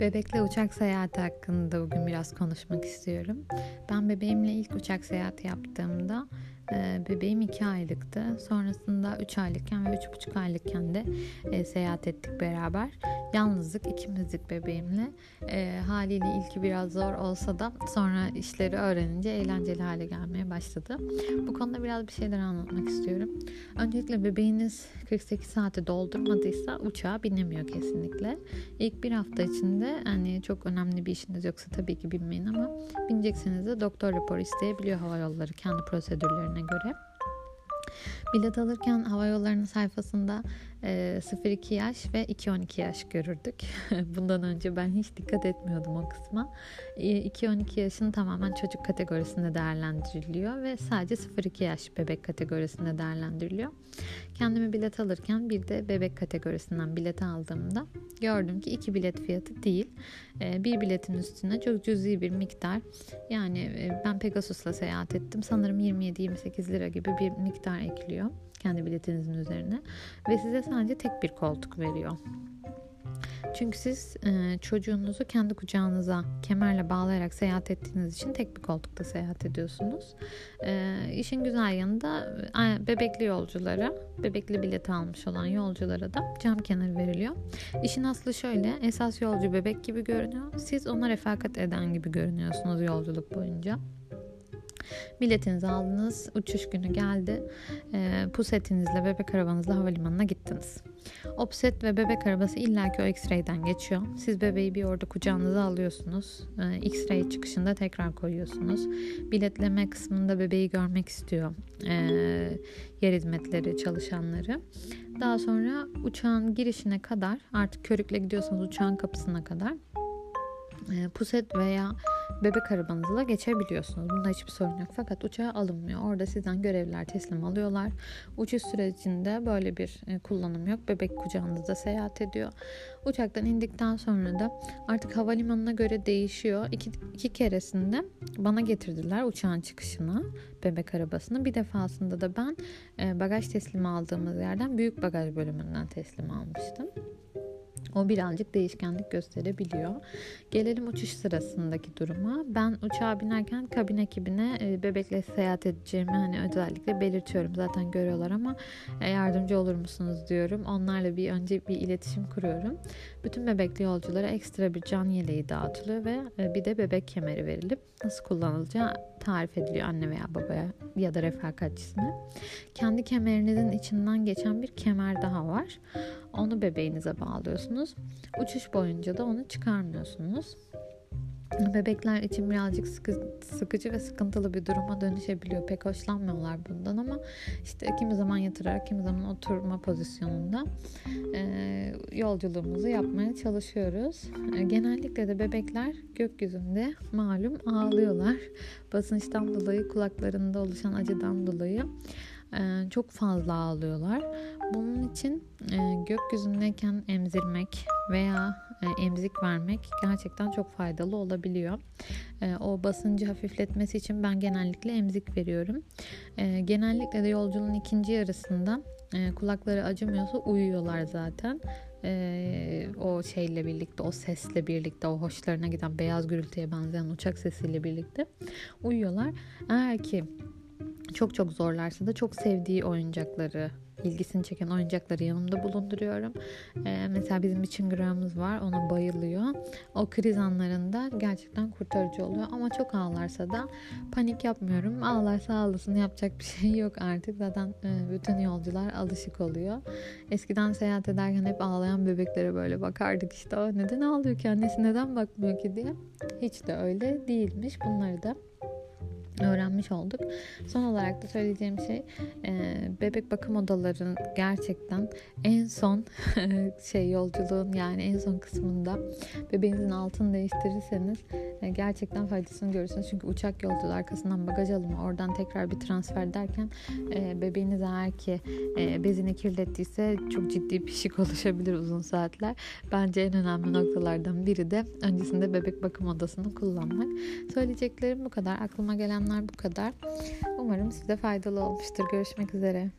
Bebekle uçak seyahati hakkında bugün biraz konuşmak istiyorum. Ben bebeğimle ilk uçak seyahati yaptığımda e, bebeğim 2 aylıktı. Sonrasında 3 aylıkken ve 3,5 aylıkken de e, seyahat ettik beraber. Yalnızlık ikimizdik bebeğimle. E, haliyle ilki biraz zor olsa da sonra işleri öğrenince eğlenceli hale gelmeye başladı. Bu konuda biraz bir şeyler anlatmak istiyorum. Öncelikle bebeğiniz 48 saati doldurmadıysa uçağa binemiyor kesinlikle. İlk bir hafta içinde hani çok önemli bir işiniz yoksa tabii ki binmeyin ama binecekseniz de doktor raporu isteyebiliyor hava yolları kendi prosedürlerine göre. Bilet alırken hava yollarının sayfasında e, 0-2 yaş ve 2-12 yaş görürdük. Bundan önce ben hiç dikkat etmiyordum o kısma. E, 2-12 yaşın tamamen çocuk kategorisinde değerlendiriliyor ve sadece 0-2 yaş bebek kategorisinde değerlendiriliyor. Kendime bilet alırken bir de bebek kategorisinden bilet aldığımda gördüm ki iki bilet fiyatı değil. E, bir biletin üstüne çok cüzi bir miktar yani e, ben Pegasus'la seyahat ettim. Sanırım 27-28 lira gibi bir miktar ekliyor kendi biletinizin üzerine ve size sadece tek bir koltuk veriyor. Çünkü siz e, çocuğunuzu kendi kucağınıza kemerle bağlayarak seyahat ettiğiniz için tek bir koltukta seyahat ediyorsunuz. E, işin güzel yanında e, bebekli yolculara, bebekli bilet almış olan yolculara da cam kenarı veriliyor. İşin aslı şöyle, esas yolcu bebek gibi görünüyor. Siz ona refakat eden gibi görünüyorsunuz yolculuk boyunca. Biletinizi aldınız. Uçuş günü geldi. E, pusetinizle bebek arabanızla havalimanına gittiniz. O puset ve bebek arabası illaki o X-ray'den geçiyor. Siz bebeği bir orada kucağınıza alıyorsunuz. E, X-ray çıkışında tekrar koyuyorsunuz. Biletleme kısmında bebeği görmek istiyor. E, yer hizmetleri çalışanları. Daha sonra uçağın girişine kadar artık körükle gidiyorsanız uçağın kapısına kadar puset veya bebek arabanızla geçebiliyorsunuz. Bunda hiçbir sorun yok. Fakat uçağa alınmıyor. Orada sizden görevliler teslim alıyorlar. Uçuş sürecinde böyle bir e, kullanım yok. Bebek kucağınızda seyahat ediyor. Uçaktan indikten sonra da artık havalimanına göre değişiyor. İki, iki keresinde bana getirdiler uçağın çıkışına bebek arabasını. Bir defasında da ben e, bagaj teslim aldığımız yerden büyük bagaj bölümünden teslim almıştım. O birazcık değişkenlik gösterebiliyor. Gelelim uçuş sırasındaki duruma. Ben uçağa binerken kabin ekibine e, bebekle seyahat edeceğimi hani özellikle belirtiyorum. Zaten görüyorlar ama e, yardımcı olur musunuz diyorum. Onlarla bir önce bir iletişim kuruyorum. Bütün bebekli yolculara ekstra bir can yeleği dağıtılıyor ve e, bir de bebek kemeri verilip nasıl kullanılacağı tarif ediliyor anne veya babaya ya da refakatçisine. Kendi kemerinizin içinden geçen bir kemer daha var. Onu bebeğinize bağlıyorsunuz. Uçuş boyunca da onu çıkarmıyorsunuz. Bebekler için birazcık sıkı, sıkıcı ve sıkıntılı bir duruma dönüşebiliyor. Pek hoşlanmıyorlar bundan ama işte kimi zaman yatırarak kimi zaman oturma pozisyonunda e, yolculuğumuzu yapmaya çalışıyoruz. E, genellikle de bebekler gökyüzünde malum ağlıyorlar. Basınçtan dolayı kulaklarında oluşan acıdan dolayı e, çok fazla ağlıyorlar. Bunun için e, gökyüzündeyken emzirmek veya e, emzik vermek gerçekten çok faydalı olabiliyor. E, o basıncı hafifletmesi için ben genellikle emzik veriyorum. E, genellikle de yolculuğun ikinci yarısında e, kulakları acımıyorsa uyuyorlar zaten. Ee, o şeyle birlikte, o sesle birlikte, o hoşlarına giden beyaz gürültüye benzeyen uçak sesiyle birlikte uyuyorlar. Eğer ki çok çok zorlarsa da çok sevdiği oyuncakları ilgisini çeken oyuncakları yanımda bulunduruyorum. Ee, mesela bizim için gramımız var. Ona bayılıyor. O kriz anlarında gerçekten kurtarıcı oluyor. Ama çok ağlarsa da panik yapmıyorum. Ağlarsa ağlasın yapacak bir şey yok artık. Zaten e, bütün yolcular alışık oluyor. Eskiden seyahat ederken hep ağlayan bebeklere böyle bakardık işte. O neden ağlıyor ki annesi neden bakmıyor ki diye. Hiç de öyle değilmiş. Bunları da öğrenmiş olduk. Son olarak da söyleyeceğim şey e, bebek bakım odaların gerçekten en son şey yolculuğun yani en son kısmında bebeğinizin altını değiştirirseniz e, gerçekten faydasını görürsünüz. Çünkü uçak yolculuğu arkasından bagaj alımı oradan tekrar bir transfer derken e, bebeğiniz eğer ki bezini kirlettiyse çok ciddi pişik oluşabilir uzun saatler. Bence en önemli noktalardan biri de öncesinde bebek bakım odasını kullanmak. Söyleyeceklerim bu kadar. Aklıma gelen bu kadar. Umarım size faydalı olmuştur. Görüşmek üzere.